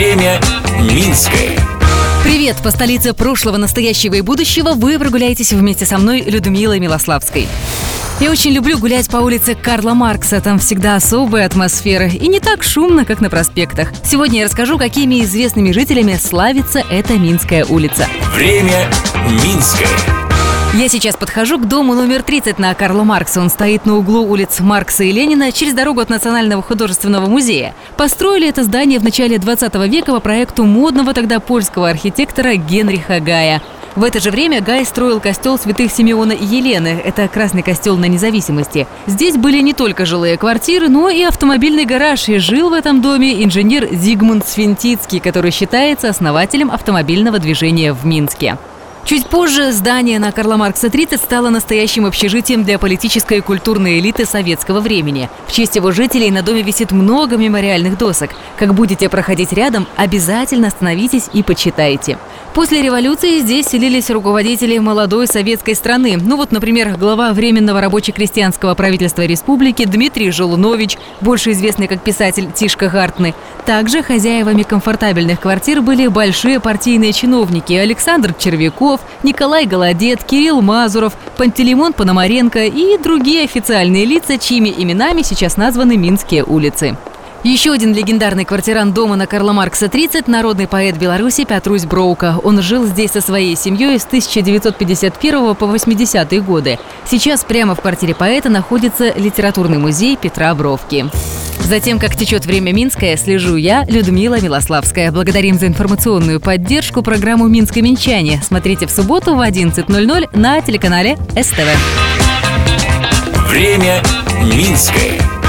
Время Минское. Привет! По столице прошлого, настоящего и будущего вы прогуляетесь вместе со мной, Людмилой Милославской. Я очень люблю гулять по улице Карла Маркса. Там всегда особая атмосфера и не так шумно, как на проспектах. Сегодня я расскажу, какими известными жителями славится эта Минская улица. Время Минское. Я сейчас подхожу к дому номер 30 на Карла Маркса. Он стоит на углу улиц Маркса и Ленина через дорогу от Национального художественного музея. Построили это здание в начале 20 века по проекту модного тогда польского архитектора Генриха Гая. В это же время Гай строил костел святых Симеона и Елены. Это красный костел на независимости. Здесь были не только жилые квартиры, но и автомобильный гараж. И жил в этом доме инженер Зигмунд Свинтицкий, который считается основателем автомобильного движения в Минске. Чуть позже здание на Карла Маркса 30 стало настоящим общежитием для политической и культурной элиты советского времени. В честь его жителей на доме висит много мемориальных досок. Как будете проходить рядом, обязательно остановитесь и почитайте. После революции здесь селились руководители молодой советской страны. Ну вот, например, глава Временного рабоче-крестьянского правительства республики Дмитрий Жолунович, больше известный как писатель Тишка Гартны. Также хозяевами комфортабельных квартир были большие партийные чиновники Александр Червяков, Николай Голодет, Кирилл Мазуров, Пантелеймон Пономаренко и другие официальные лица, чьими именами сейчас названы Минские улицы. Еще один легендарный квартирант дома на Карла Маркса 30 – народный поэт Беларуси Петрусь Броука. Он жил здесь со своей семьей с 1951 по 80-е годы. Сейчас прямо в квартире поэта находится литературный музей Петра Бровки. Затем, как течет время Минское, слежу я, Людмила Милославская. Благодарим за информационную поддержку программу «Минское Минчане». Смотрите в субботу в 11.00 на телеканале СТВ. Время Минское.